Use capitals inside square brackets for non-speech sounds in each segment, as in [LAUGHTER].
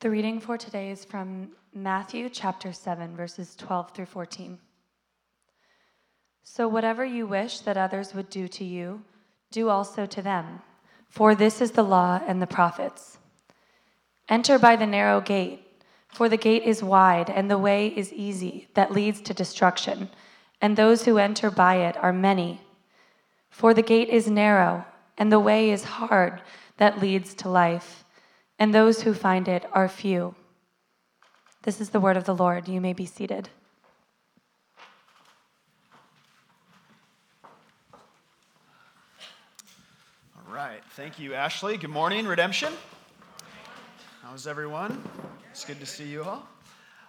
The reading for today is from Matthew chapter 7, verses 12 through 14. So, whatever you wish that others would do to you, do also to them, for this is the law and the prophets. Enter by the narrow gate, for the gate is wide and the way is easy that leads to destruction, and those who enter by it are many. For the gate is narrow and the way is hard that leads to life, and those who find it are few. This is the word of the Lord. You may be seated. All right. Thank you, Ashley. Good morning, Redemption. How's everyone? It's good to see you all.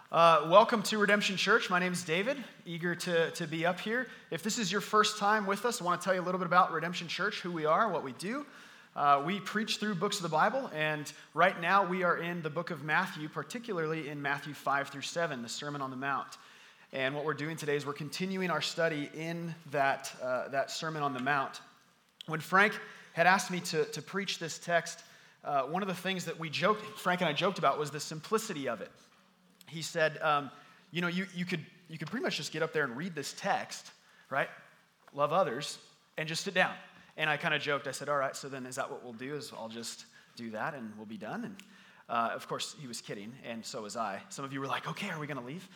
Uh, welcome to Redemption Church. My name is David, eager to, to be up here. If this is your first time with us, I want to tell you a little bit about Redemption Church, who we are, what we do. Uh, we preach through books of the Bible, and right now we are in the book of Matthew, particularly in Matthew 5 through 7, the Sermon on the Mount. And what we're doing today is we're continuing our study in that, uh, that Sermon on the Mount. When Frank had asked me to, to preach this text, uh, one of the things that we joked, Frank and I joked about, was the simplicity of it. He said, um, you know, you, you, could, you could pretty much just get up there and read this text, right? Love others, and just sit down. And I kind of joked. I said, "All right, so then is that what we'll do? Is I'll just do that and we'll be done?" And uh, of course, he was kidding, and so was I. Some of you were like, "Okay, are we going to leave?"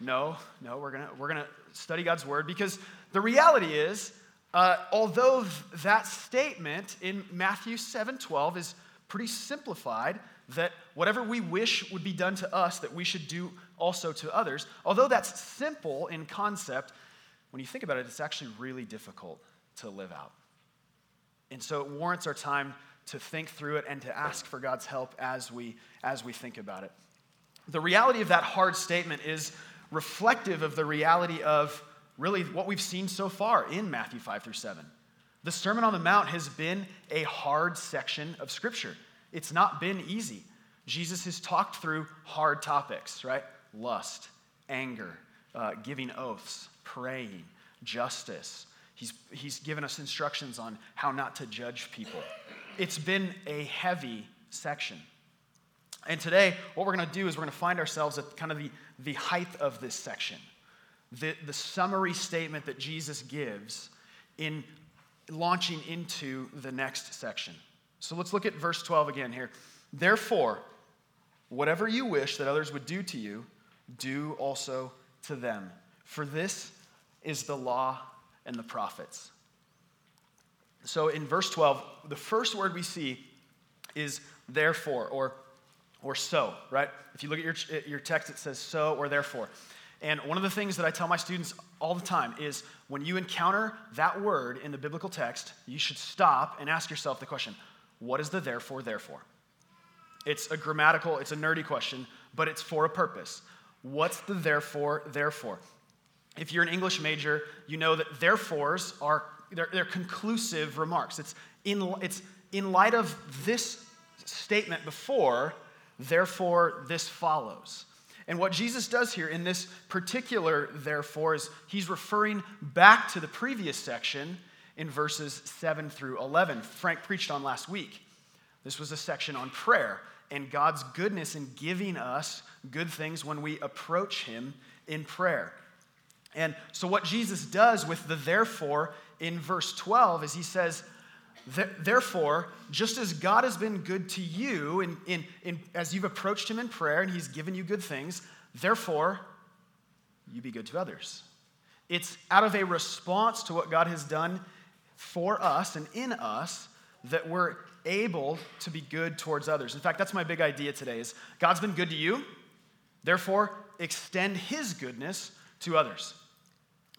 No, no, we're gonna we're gonna study God's word because the reality is, uh, although that statement in Matthew seven twelve is pretty simplified, that whatever we wish would be done to us, that we should do also to others. Although that's simple in concept, when you think about it, it's actually really difficult to live out. And so it warrants our time to think through it and to ask for God's help as we, as we think about it. The reality of that hard statement is reflective of the reality of really what we've seen so far in Matthew 5 through 7. The Sermon on the Mount has been a hard section of Scripture. It's not been easy. Jesus has talked through hard topics, right? Lust, anger, uh, giving oaths, praying, justice, He's, he's given us instructions on how not to judge people. It's been a heavy section. And today, what we're going to do is we're going to find ourselves at kind of the, the height of this section. The, the summary statement that Jesus gives in launching into the next section. So let's look at verse 12 again here. Therefore, whatever you wish that others would do to you, do also to them. For this is the law and the prophets. So in verse 12, the first word we see is therefore or, or so, right? If you look at your, your text, it says so or therefore. And one of the things that I tell my students all the time is when you encounter that word in the biblical text, you should stop and ask yourself the question what is the therefore, therefore? It's a grammatical, it's a nerdy question, but it's for a purpose. What's the therefore, therefore? If you're an English major, you know that therefores are they're, they're conclusive remarks. It's in, it's in light of this statement before, therefore this follows. And what Jesus does here in this particular therefore is he's referring back to the previous section in verses 7 through 11. Frank preached on last week. This was a section on prayer and God's goodness in giving us good things when we approach him in prayer. And so, what Jesus does with the therefore in verse 12 is he says, Therefore, just as God has been good to you in, in, in, as you've approached him in prayer and he's given you good things, therefore, you be good to others. It's out of a response to what God has done for us and in us that we're able to be good towards others. In fact, that's my big idea today is God's been good to you, therefore extend his goodness to others.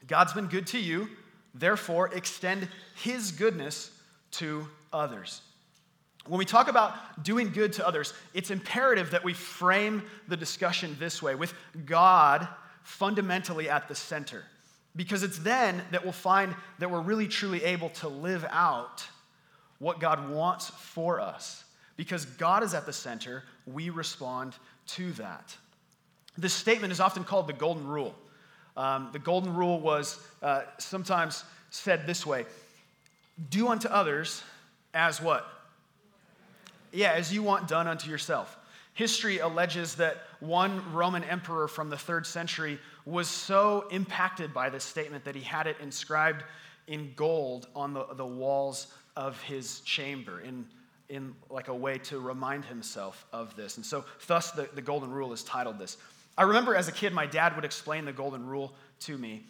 God's been good to you, therefore, extend his goodness to others. When we talk about doing good to others, it's imperative that we frame the discussion this way with God fundamentally at the center. Because it's then that we'll find that we're really truly able to live out what God wants for us. Because God is at the center, we respond to that. This statement is often called the golden rule. Um, the golden rule was uh, sometimes said this way do unto others as what? Yeah, as you want done unto yourself. History alleges that one Roman emperor from the third century was so impacted by this statement that he had it inscribed in gold on the, the walls of his chamber in, in like a way to remind himself of this. And so, thus, the, the golden rule is titled this. I remember as a kid, my dad would explain the golden rule to me.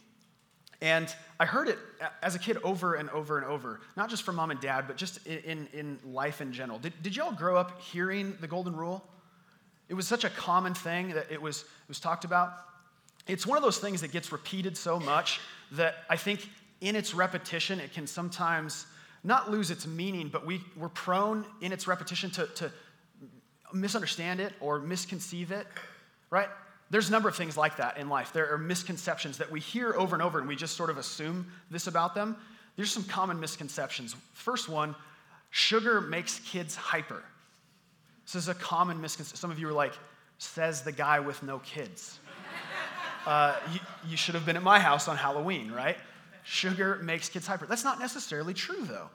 And I heard it as a kid over and over and over, not just from mom and dad, but just in, in life in general. Did, did y'all grow up hearing the golden rule? It was such a common thing that it was, it was talked about. It's one of those things that gets repeated so much that I think in its repetition, it can sometimes not lose its meaning, but we, we're prone in its repetition to, to misunderstand it or misconceive it, right? There's a number of things like that in life. There are misconceptions that we hear over and over, and we just sort of assume this about them. There's some common misconceptions. First one sugar makes kids hyper. This is a common misconception. Some of you are like, says the guy with no kids. [LAUGHS] Uh, you, you should have been at my house on Halloween, right? Sugar makes kids hyper. That's not necessarily true, though.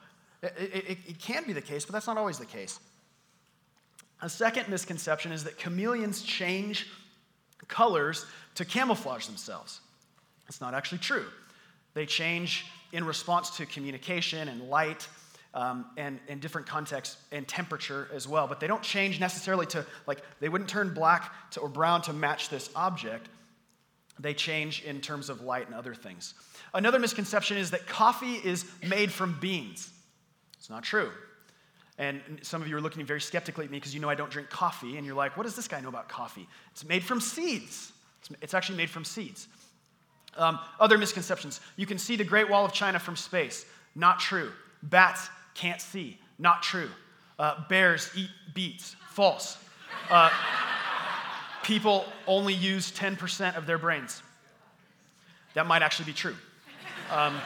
It, it, it, can be the case, but that's not always the case. A second misconception is that chameleons change colors to camouflage themselves. It's not actually true. They change in response to communication and light um, and, and different contexts and temperature as well. But they don't change necessarily to, like, they wouldn't turn black to, or brown to match this object. They change in terms of light and other things. Another misconception is that coffee is made from beans. It's not true. And some of you are looking very skeptically at me because you know I don't drink coffee, and you're like, what does this guy know about coffee? It's made from seeds. It's, it's actually made from seeds. Um, other misconceptions. You can see the Great Wall of China from space. Not true. Bats can't see. Not true. Uh, bears eat beets. False. Uh, people only use 10% of their brains. That might actually be true. Um,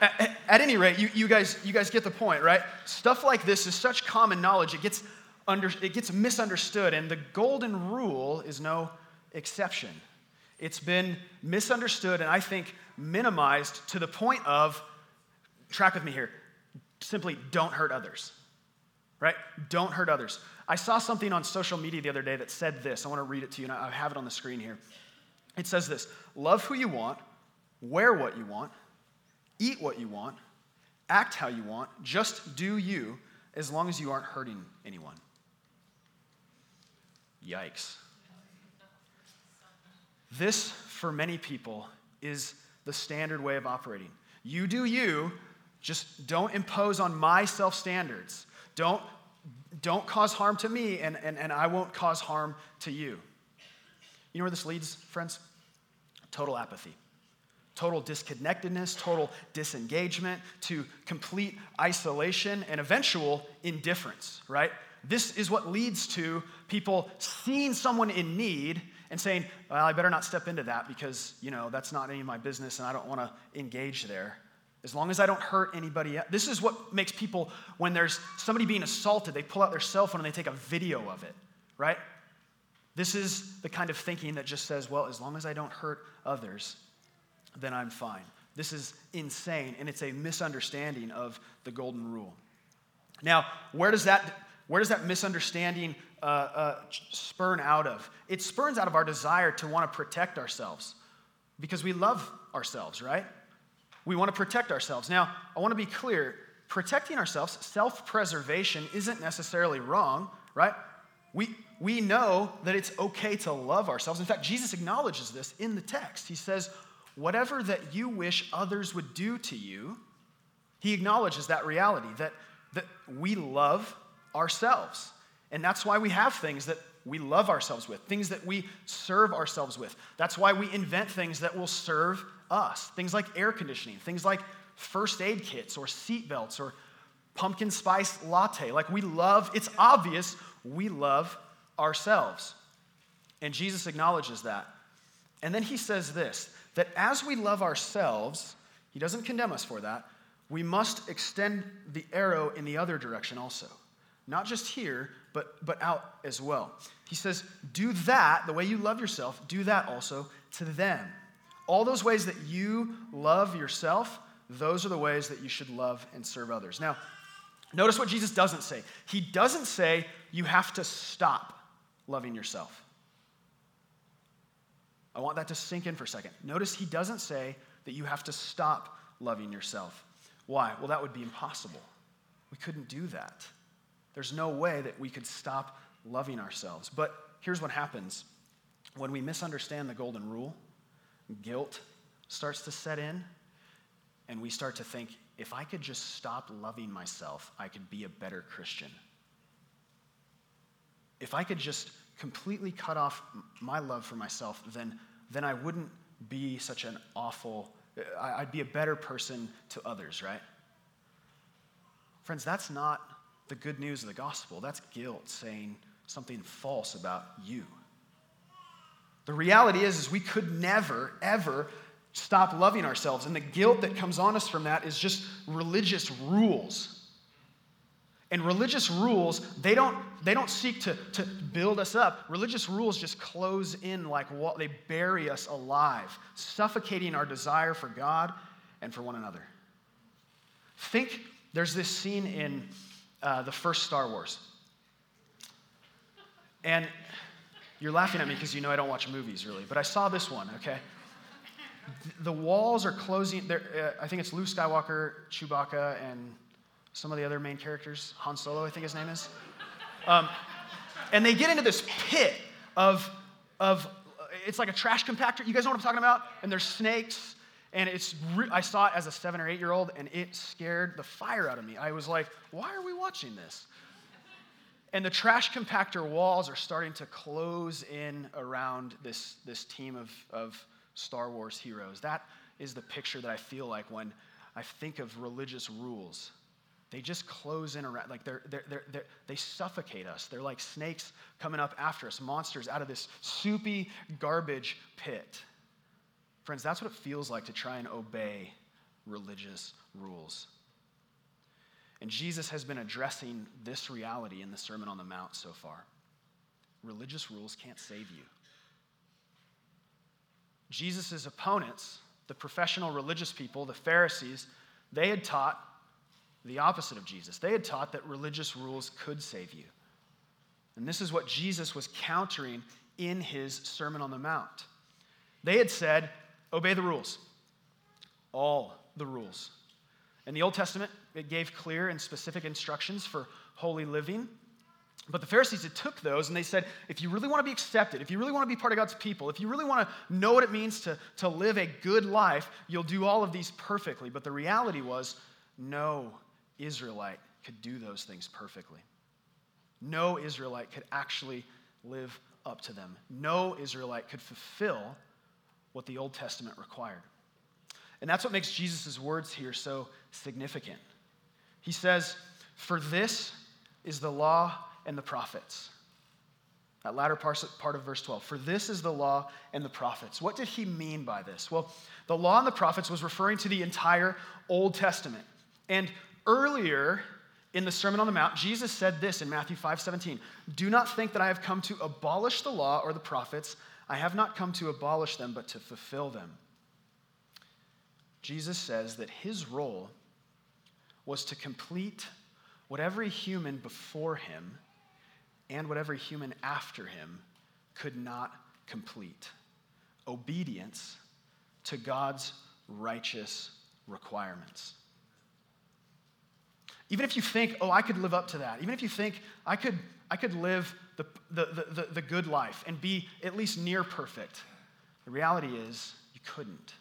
at, any rate, you, you, guys, you guys get the point, right? Stuff like this is such common knowledge, it gets, under, it gets misunderstood, and the golden rule is no exception. It's been misunderstood and I think minimized to the point of, track with me here, simply don't hurt others, right? Don't hurt others. I saw something on social media the other day that said this. I want to read it to you, and I have it on the screen here. It says this Love who you want, wear what you want, eat what you want, act how you want, just do you as long as you aren't hurting anyone. Yikes. This, for many people, is the standard way of operating. You do you, just don't impose on my self standards. Don't, don't cause harm to me, and, and, and I won't cause harm to you. You know where this leads, friends? Total apathy total disconnectedness, total disengagement, to complete isolation, and eventual indifference, right? This is what leads to people seeing someone in need and saying, well, I better not step into that because, you know, that's not any of my business and I don't want to engage there. As long as I don't hurt anybody. This is what makes people, when there's somebody being assaulted, they pull out their cell phone and they take a video of it, right? This is the kind of thinking that just says, well, as long as I don't hurt others, then I'm fine. This is insane, and it's a misunderstanding of the golden rule. Now, where does that, where does that misunderstanding uh, uh, spurn out of? It spurns out of our desire to want to protect ourselves because we love ourselves, right? We want to protect ourselves. Now, I want to be clear protecting ourselves, self preservation, isn't necessarily wrong, right? We, we know that it's okay to love ourselves. In fact, Jesus acknowledges this in the text. He says, whatever that you wish others would do to you, he acknowledges that reality that, that we love ourselves. And that's why we have things that we love ourselves with, things that we serve ourselves with. That's why we invent things that will serve us. Things like air conditioning, things like first aid kits or seat belts or pumpkin spice latte. Like we love, it's obvious we love ourselves. And Jesus acknowledges that. And then he says this that as we love ourselves, he doesn't condemn us for that, we must extend the arrow in the other direction also. Not just here, but, but out as well. He says, do that, the way you love yourself, do that also to them. All those ways that you love yourself, those are the ways that you should love and serve others. Now, notice what Jesus doesn't say. He doesn't say you have to stop loving yourself. I want that to sink in for a second. Notice he doesn't say that you have to stop loving yourself. Why? Well, that would be impossible. We couldn't do that. There's no way that we could stop loving ourselves. But here's what happens when we misunderstand the golden rule, guilt starts to set in, and we start to think if I could just stop loving myself, I could be a better Christian. If I could just completely cut off my love for myself, then, then I wouldn't be such an awful, I'd be a better person to others, right? Friends, that's not the good news of the gospel. That's guilt saying something false about you. The reality is, is we could never, ever stop loving ourselves. And the guilt that comes on us from that is just religious rules. And religious rules, they don't, they don't seek to, to build us up. Religious rules just close in like they bury us alive, suffocating our desire for God and for one another. Think there's this scene in uh, the first Star Wars. And you're laughing at me because you know I don't watch movies really, but I saw this one, okay? The walls are closing. Uh, I think it's Luke Skywalker, Chewbacca, and some of the other main characters. Han Solo, I think his name is. Um, and they get into this pit of, of, it's like a trash compactor. You guys know what I'm talking about? And there's snakes. And it's, re- I saw it as a seven or eight year old, and it scared the fire out of me. I was like, why are we watching this? And the trash compactor walls are starting to close in around this, this team of, of Star Wars heroes. That is the picture that I feel like when I think of religious rules. They just close in around, like they're, they're, they're, they're, they suffocate us. They're like snakes coming up after us, monsters out of this soupy garbage pit. Friends, that's what it feels like to try and obey religious rules. And Jesus has been addressing this reality in the Sermon on the Mount so far. Religious rules can't save you. Jesus' opponents, the professional religious people, the Pharisees, they had taught the opposite of Jesus. They had taught that religious rules could save you. And this is what Jesus was countering in his Sermon on the Mount. They had said, obey the rules, all the rules. In the Old Testament, it gave clear and specific instructions for holy living. But the Pharisees had took those and they said, if you really want to be accepted, if you really want to be part of God's people, if you really want to know what it means to, to live a good life, you'll do all of these perfectly. But the reality was, no Israelite could do those things perfectly. No Israelite could actually live up to them. No Israelite could fulfill what the Old Testament required. And that's what makes Jesus' words here so significant. He says, For this is the law and the prophets. That latter part of verse 12. For this is the law and the prophets. What did he mean by this? Well, the law and the prophets was referring to the entire Old Testament. And earlier in the Sermon on the Mount, Jesus said this in Matthew 5 17 Do not think that I have come to abolish the law or the prophets. I have not come to abolish them, but to fulfill them. Jesus says that his role was to complete what every human before him and what every human after him could not complete obedience to God's righteous requirements. Even if you think, oh, I could live up to that, even if you think I could, I could live the, the, the, the good life and be at least near perfect, the reality is you couldn't.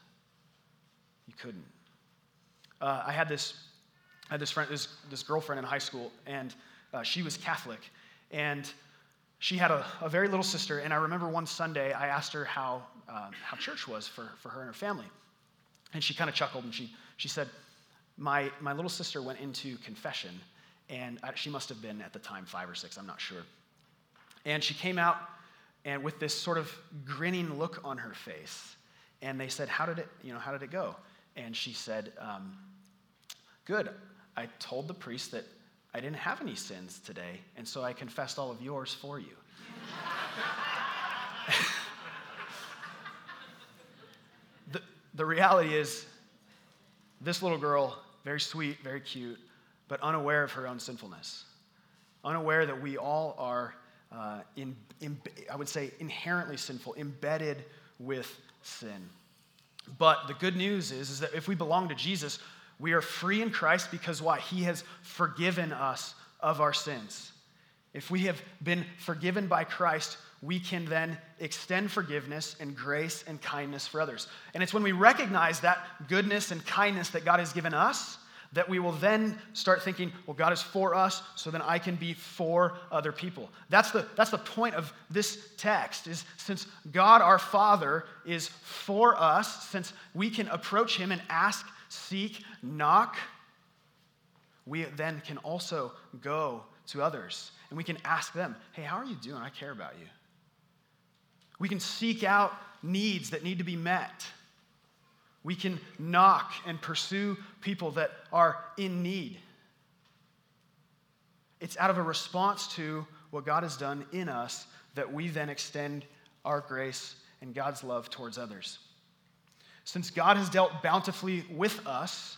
You couldn't. Uh, I had this, I had this friend, this, this girlfriend in high school, and uh, she was Catholic, and she had a, a, very little sister. And I remember one Sunday I asked her how, uh, how church was for, for her and her family, and she kind of chuckled and she, she said, my, my little sister went into confession, and she must have been at the time five or six, I'm not sure. And she came out and with this sort of grinning look on her face. And they said, How did it, you know, how did it go? And she said, um, Good. I told the priest that I didn't have any sins today, and so I confessed all of yours for you. [LAUGHS] the, the reality is, this little girl, very sweet, very cute, but unaware of her own sinfulness, unaware that we all are uh, in, in, I would say, inherently sinful, embedded with sin. But the good news is, is that if we belong to Jesus, we are free in Christ because why? He has forgiven us of our sins. If we have been forgiven by Christ, we can then extend forgiveness and grace and kindness for others. And it's when we recognize that goodness and kindness that God has given us that we will then start thinking, well, God is for us, so then I can be for other people. That's the, that's the point of this text, is since God our Father is for us, since we can approach him and ask, seek, knock, we then can also go to others and we can ask them, hey, how are you doing? I care about you. We can seek out needs that need to be met. We can knock and pursue people that are in need. It's out of a response to what God has done in us that we then extend our grace and God's love towards others. Since God has dealt bountifully with us,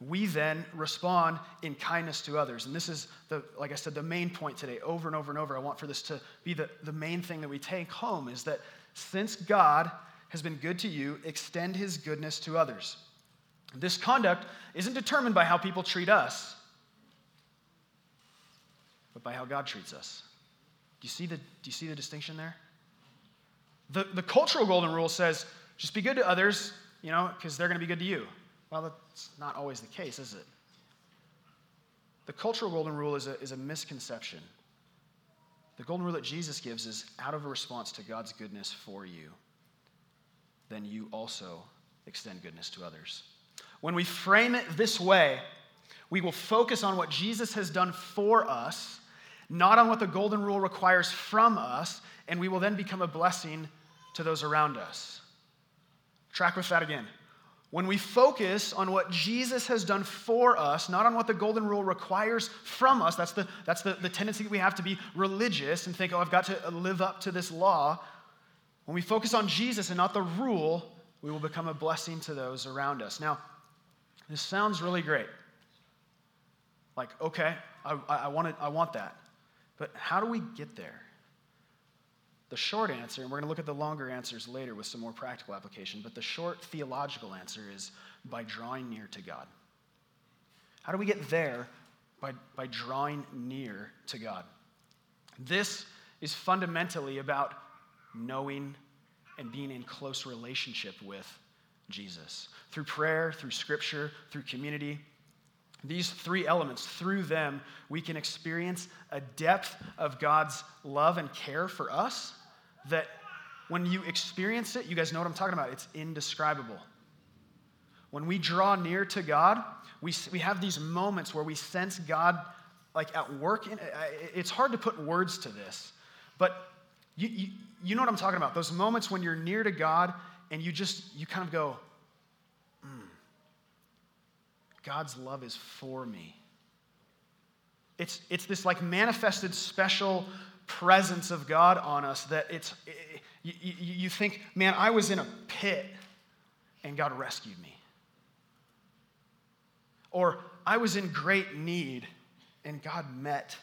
we then respond in kindness to others. And this is, the, like I said, the main point today, over and over and over. I want for this to be the, the main thing that we take home is that since God has been good to you, extend his goodness to others. This conduct isn't determined by how people treat us, but by how God treats us. Do you see the, do you see the distinction there? The, the cultural golden rule says just be good to others, you know, because they're going to be good to you. Well, that's not always the case, is it? The cultural golden rule is a, is a misconception. The golden rule that Jesus gives is out of a response to God's goodness for you, then you also extend goodness to others. When we frame it this way, we will focus on what Jesus has done for us, not on what the golden rule requires from us, and we will then become a blessing to those around us. Track with that again. When we focus on what Jesus has done for us, not on what the golden rule requires from us, that's the, that's the, the tendency that we have to be religious and think, oh, I've got to live up to this law. When we focus on Jesus and not the rule, we will become a blessing to those around us. Now, this sounds really great. Like, okay, I, I, want, I want that. But how do we get there? The short answer, and we're going to look at the longer answers later with some more practical application, but the short theological answer is by drawing near to God. How do we get there? By, by drawing near to God. This is fundamentally about knowing and being in close relationship with Jesus. Through prayer, through scripture, through community, these three elements, through them, we can experience a depth of God's love and care for us that when you experience it, you guys know what I'm talking about. It's indescribable. When we draw near to God, we, we have these moments where we sense God like at work. In, it's hard to put words to this, but you, you, you know what I'm talking about. Those moments when you're near to God and you just, you kind of go, mm, God's love is for me. It's, it's this like manifested special presence of God on us that it's, it, you, you think, man, I was in a pit and God rescued me. Or I was in great need and God met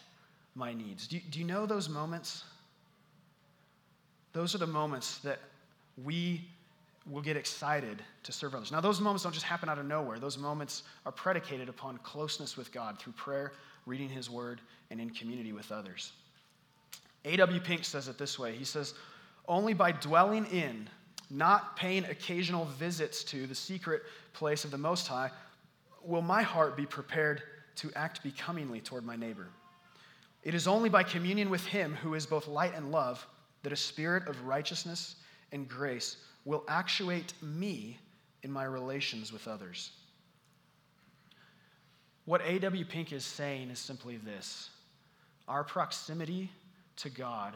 my needs. Do do you know those moments? Those are the moments that we will get excited to serve others. Now, those moments don't just happen out of nowhere. Those moments are predicated upon closeness with God through prayer, reading His Word, and in community with others. A.W. Pink says it this way He says, Only by dwelling in, not paying occasional visits to the secret place of the Most High, will my heart be prepared to act becomingly toward my neighbor. It is only by communion with Him, who is both light and love, that a spirit of righteousness and grace will actuate me in my relations with others. What A.W. Pink is saying is simply this our proximity to God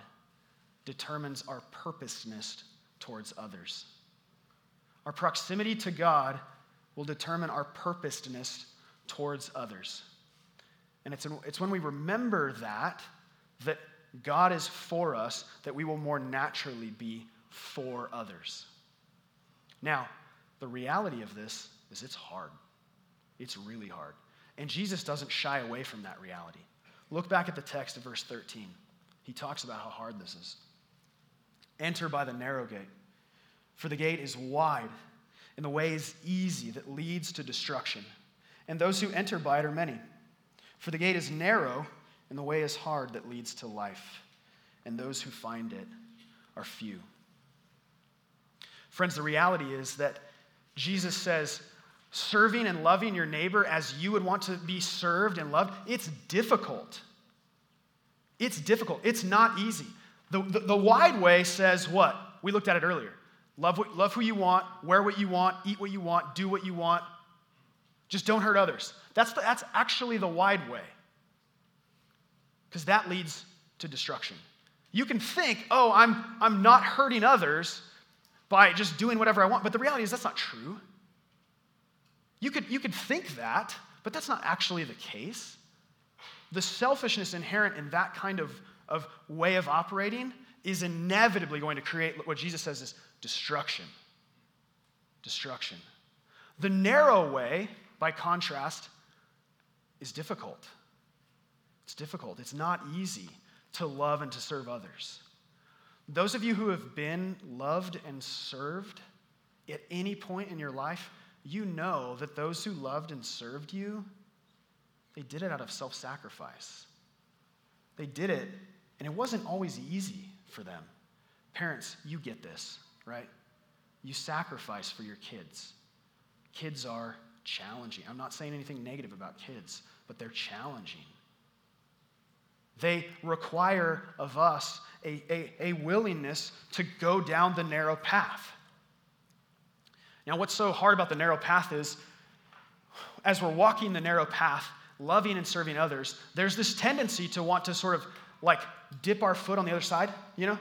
determines our purposeness towards others. Our proximity to God will determine our purposedness towards others. And it's, it's when we remember that, that God is for us, that we will more naturally be for others. Now, the reality of this is it's hard. It's really hard. And Jesus doesn't shy away from that reality. Look back at the text of verse 13. He talks about how hard this is. Enter by the narrow gate, for the gate is wide, and the way is easy that leads to destruction. And those who enter by it are many. For the gate is narrow, and the way is hard that leads to life, and those who find it are few. Friends, the reality is that Jesus says, serving and loving your neighbor as you would want to be served and loved, it's difficult. It's difficult. It's not easy. The, the, the, wide way says what? We looked at it earlier. Love, what, love who you want, wear what you want, eat what you want, do what you want. Just don't hurt others. That's, the, that's actually the wide way. Because that leads to destruction. You can think, oh, I'm, I'm not hurting others by just doing whatever I want. But the reality is that's not true. You could, you could think that, but that's not actually the case. The selfishness inherent in that kind of, of way of operating is inevitably going to create what Jesus says is destruction. Destruction. The narrow way, by contrast, is difficult. It's difficult. It's not easy to love and to serve others. Those of you who have been loved and served at any point in your life, you know that those who loved and served you, they did it out of self sacrifice. They did it, and it wasn't always easy for them. Parents, you get this, right? You sacrifice for your kids. Kids are challenging. I'm not saying anything negative about kids, but they're challenging. They require of us a, a, a willingness to go down the narrow path. Now, what's so hard about the narrow path is as we're walking the narrow path, loving and serving others, there's this tendency to want to sort of like dip our foot on the other side, you know?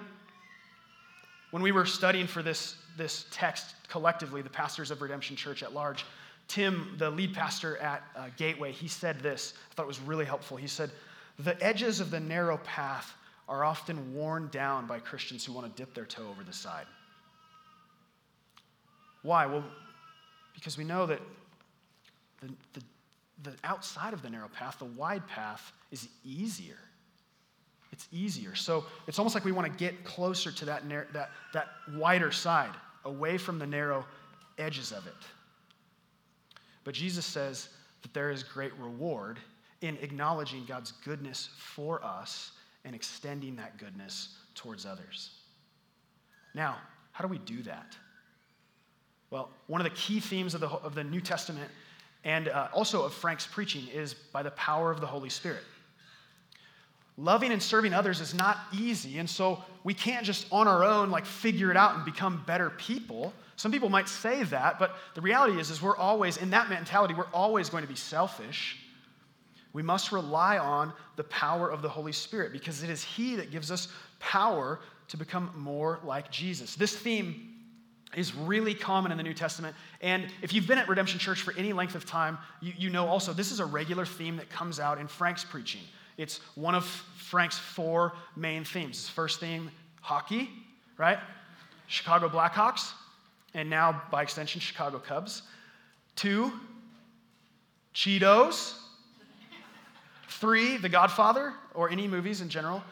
When we were studying for this, this text collectively, the pastors of Redemption Church at large, Tim, the lead pastor at uh, Gateway, he said this. I thought it was really helpful. He said, The edges of the narrow path are often worn down by Christians who want to dip their toe over the side. Why? Well, because we know that the, the, the outside of the narrow path, the wide path, is easier. It's easier. So it's almost like we want to get closer to that, narrow, that, that wider side, away from the narrow edges of it. But Jesus says that there is great reward in acknowledging God's goodness for us and extending that goodness towards others. Now, how do we do that? Well, one of the key themes of the, of the New Testament and uh, also of Frank's preaching is by the power of the Holy Spirit. Loving and serving others is not easy, and so we can't just on our own like figure it out and become better people. Some people might say that, but the reality is, is we're always in that mentality. We're always going to be selfish we must rely on the power of the Holy Spirit because it is He that gives us power to become more like Jesus. This theme is really common in the New Testament. And if you've been at Redemption Church for any length of time, you, you know also this is a regular theme that comes out in Frank's preaching. It's one of Frank's four main themes. His first theme, hockey, right? Chicago Blackhawks, and now by extension, Chicago Cubs. Two, Cheetos, Three, The Godfather, or any movies in general.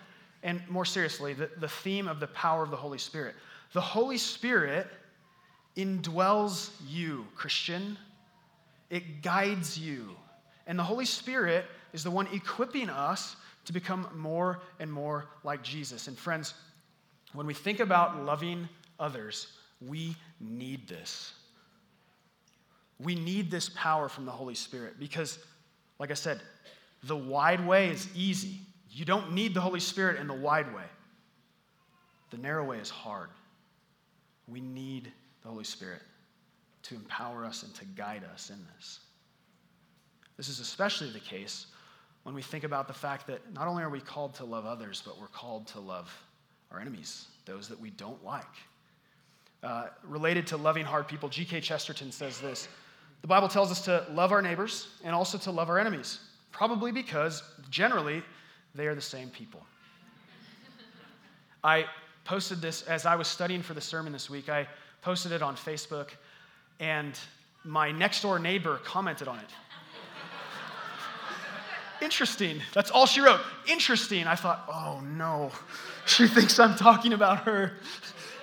And more seriously, the, the theme of the power of the Holy Spirit. The Holy Spirit indwells you, Christian. It guides you. And the Holy Spirit is the one equipping us to become more and more like Jesus. And friends, when we think about loving others, we need this. We need this power from the Holy Spirit because, like I said, the wide way is easy. You don't need the Holy Spirit in the wide way. The narrow way is hard. We need the Holy Spirit to empower us and to guide us in this. This is especially the case when we think about the fact that not only are we called to love others, but we're called to love our enemies, those that we don't like. Uh, related to loving hard people, G.K. Chesterton says this The Bible tells us to love our neighbors and also to love our enemies. Probably because generally they are the same people. [LAUGHS] I posted this as I was studying for the sermon this week. I posted it on Facebook, and my next door neighbor commented on it. interesting. That's all she wrote. Interesting. I thought, oh no, she thinks I'm talking about her.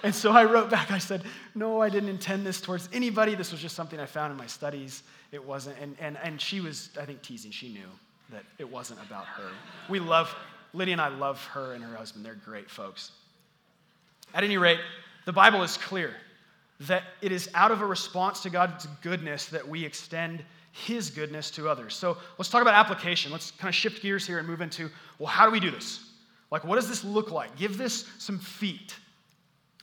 And so I wrote back, I said, no, I didn't intend this towards anybody. This was just something I found in my studies. It wasn't. And, and, and she was, I think, teasing. She knew that it wasn't about her. We love, Lydia and I love her and her husband. They're great folks. At any rate, the Bible is clear that it is out of a response to God's goodness that we extend his goodness to others. So let's talk about application. Let's kind of shift gears here and move into well, how do we do this? Like, what does this look like? Give this some feet.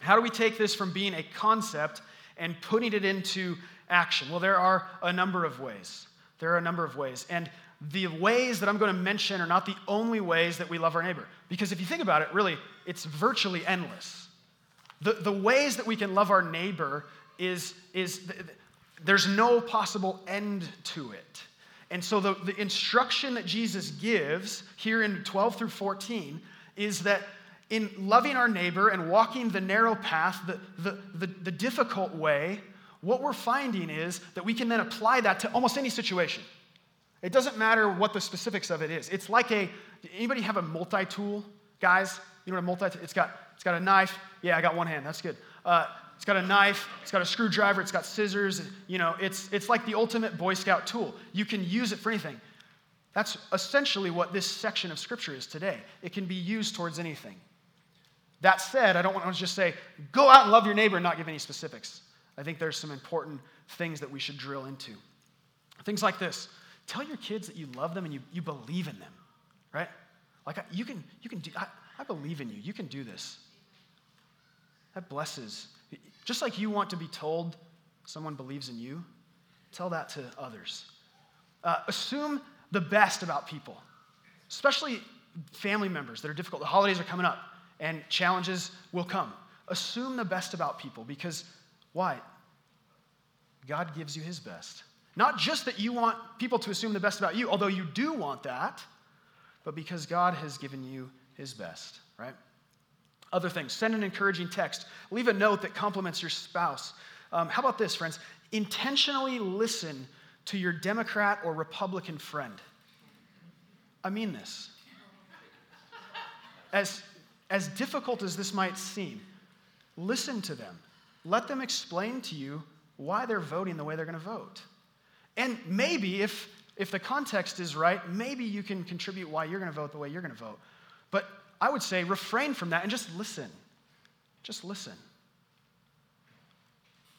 How do we take this from being a concept and putting it into action? Well, there are a number of ways. There are a number of ways. And the ways that I'm going to mention are not the only ways that we love our neighbor. Because if you think about it, really, it's virtually endless. The, the ways that we can love our neighbor is, is there's no possible end to it. And so the, the instruction that Jesus gives here in 12 through 14 is that in loving our neighbor and walking the narrow path, the, the, the, the difficult way, what we're finding is that we can then apply that to almost any situation. It doesn't matter what the specifics of it is. It's like a, anybody have a multi-tool, guys? You know what a multi, it's got, it's got a knife. Yeah, I got one hand, that's good. Uh, it's got a knife, it's got a screwdriver, it's got scissors. You know, it's, it's like the ultimate Boy Scout tool. You can use it for anything. That's essentially what this section of Scripture is today. It can be used towards anything. That said, I don't want to just say, go out and love your neighbor and not give any specifics. I think there's some important things that we should drill into. Things like this tell your kids that you love them and you, you believe in them, right? Like, you can, you can do, I, I believe in you. You can do this. That blesses just like you want to be told someone believes in you, tell that to others. Uh, assume the best about people, especially family members that are difficult. The holidays are coming up and challenges will come. Assume the best about people because why? God gives you his best. Not just that you want people to assume the best about you, although you do want that, but because God has given you his best, right? Other things, send an encouraging text. Leave a note that compliments your spouse. Um, how about this, friends? Intentionally listen to your Democrat or Republican friend. I mean this. As, as difficult as this might seem, listen to them. Let them explain to you why they're voting the way they're going to vote. And maybe, if, if the context is right, maybe you can contribute why you're going to vote the way you're going to vote. But I would say refrain from that and just listen. Just listen.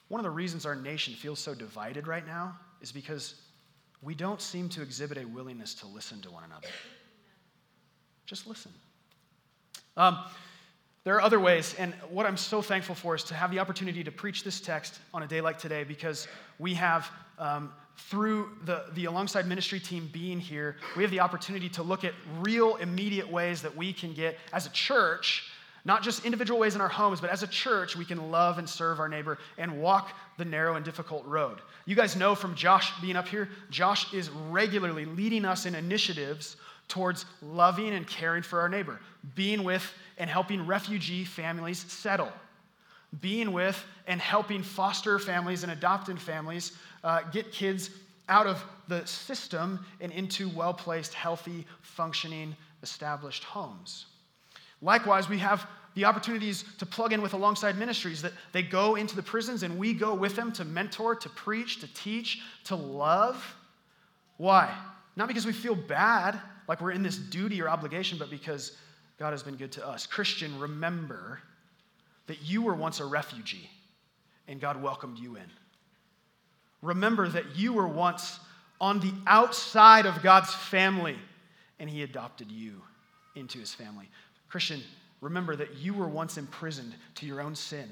One of the reasons our nation feels so divided right now is because we don't seem to exhibit a willingness to listen to one another. Just listen. Um, there are other ways, and what I'm so thankful for is to have the opportunity to preach this text on a day like today because we have um, through the, the alongside ministry team being here, we have the opportunity to look at real, immediate ways that we can get, as a church, not just individual ways in our homes, but as a church, we can love and serve our neighbor and walk the narrow and difficult road. You guys know from Josh being up here, Josh is regularly leading us in initiatives towards loving and caring for our neighbor, being with and helping refugee families settle, being with and helping foster families and adopted families uh, get kids out of the system and into well placed, healthy, functioning, established homes. Likewise, we have the opportunities to plug in with alongside ministries that they go into the prisons and we go with them to mentor, to preach, to teach, to love. Why? Not because we feel bad, like we're in this duty or obligation, but because God has been good to us. Christian, remember that you were once a refugee and God welcomed you in. Remember that you were once on the outside of God's family, and He adopted you into His family. Christian, remember that you were once imprisoned to your own sin,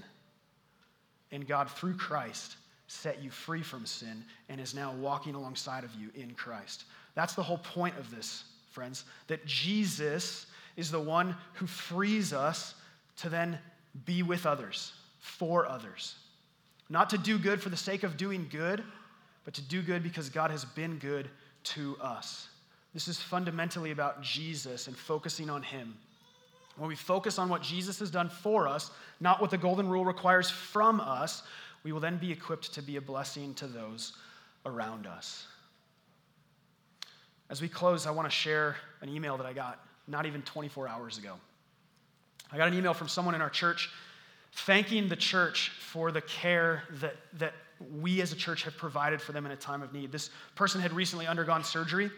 and God, through Christ, set you free from sin and is now walking alongside of you in Christ. That's the whole point of this, friends, that Jesus is the one who frees us to then be with others, for others. Not to do good for the sake of doing good, but to do good because God has been good to us. This is fundamentally about Jesus and focusing on Him. When we focus on what Jesus has done for us, not what the golden rule requires from us, we will then be equipped to be a blessing to those around us. As we close, I want to share an email that I got not even 24 hours ago. I got an email from someone in our church thanking the church for the care that, that we as a church have provided for them in a time of need. This person had recently undergone surgery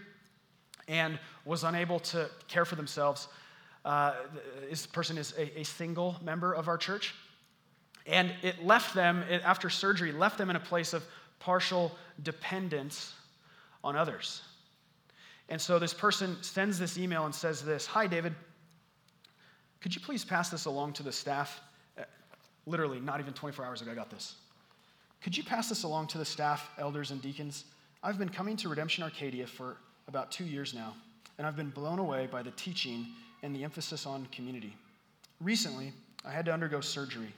and was unable to care for themselves. Uh, this person is a, a single member of our church. And it left them, it, after surgery, left them in a place of partial dependence on others. And so this person sends this email and says this Hi, David. Could you please pass this along to the staff? Uh, literally, not even 24 hours ago, I got this. Could you pass this along to the staff, elders, and deacons? I've been coming to Redemption Arcadia for about two years now, and I've been blown away by the teaching and the emphasis on community. Recently, I had to undergo surgery.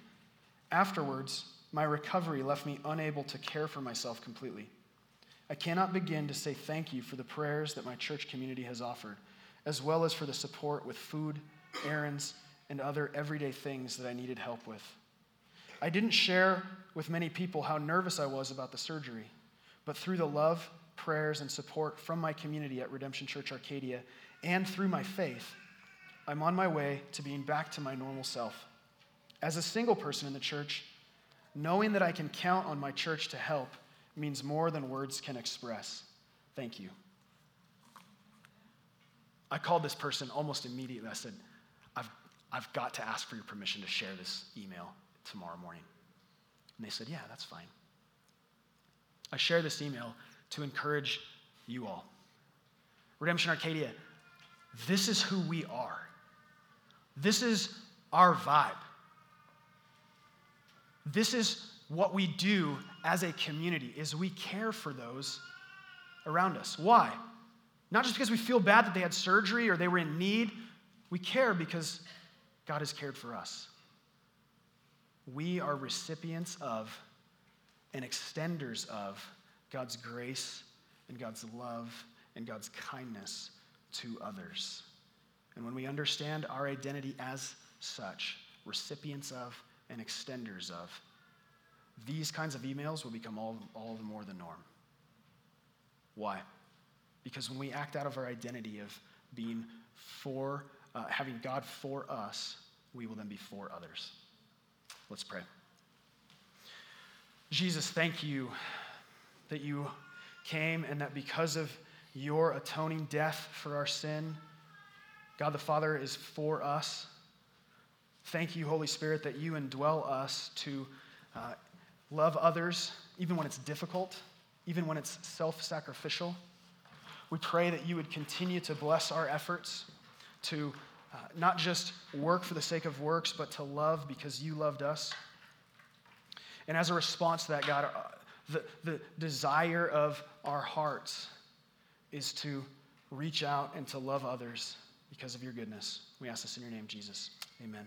Afterwards, my recovery left me unable to care for myself completely. I cannot begin to say thank you for the prayers that my church community has offered, as well as for the support with food, errands, and other everyday things that I needed help with. I didn't share with many people how nervous I was about the surgery, but through the love, prayers, and support from my community at Redemption Church Arcadia and through my faith, I'm on my way to being back to my normal self. As a single person in the church, knowing that I can count on my church to help means more than words can express. Thank you. I called this person almost immediately. I said, I've got to ask for your permission to share this email tomorrow morning. And they said, Yeah, that's fine. I share this email to encourage you all. Redemption Arcadia, this is who we are. This is our vibe. This is what we do as a community is we care for those around us. Why? Not just because we feel bad that they had surgery or they were in need. We care because God has cared for us. We are recipients of and extenders of God's grace and God's love and God's kindness to others. And when we understand our identity as such, recipients of and extenders of, these kinds of emails will become all, all the more the norm. Why? Because when we act out of our identity of being for, uh, having God for us, we will then be for others. Let's pray. Jesus, thank you that you came and that because of your atoning death for our sin, God the Father is for us. Thank you, Holy Spirit, that you indwell us to uh, love others even when it's difficult, even when it's self sacrificial. We pray that you would continue to bless our efforts to uh, not just work for the sake of works, but to love because you loved us. And as a response to that, God, uh, the, the desire of our hearts is to reach out and to love others because of your goodness. We ask this in your name, Jesus. Amen.